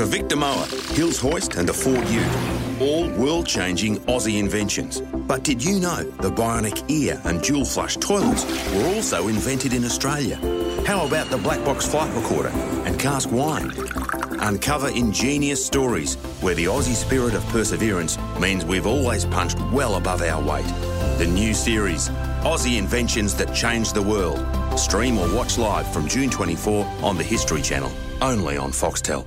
The Victa Mower, Hills Hoist, and the Ford Ute. All world changing Aussie inventions. But did you know the bionic ear and dual flush toilets were also invented in Australia? How about the black box flight recorder and cask wine? Uncover ingenious stories where the Aussie spirit of perseverance means we've always punched well above our weight. The new series, Aussie Inventions That Changed the World. Stream or watch live from June 24 on the History Channel, only on Foxtel.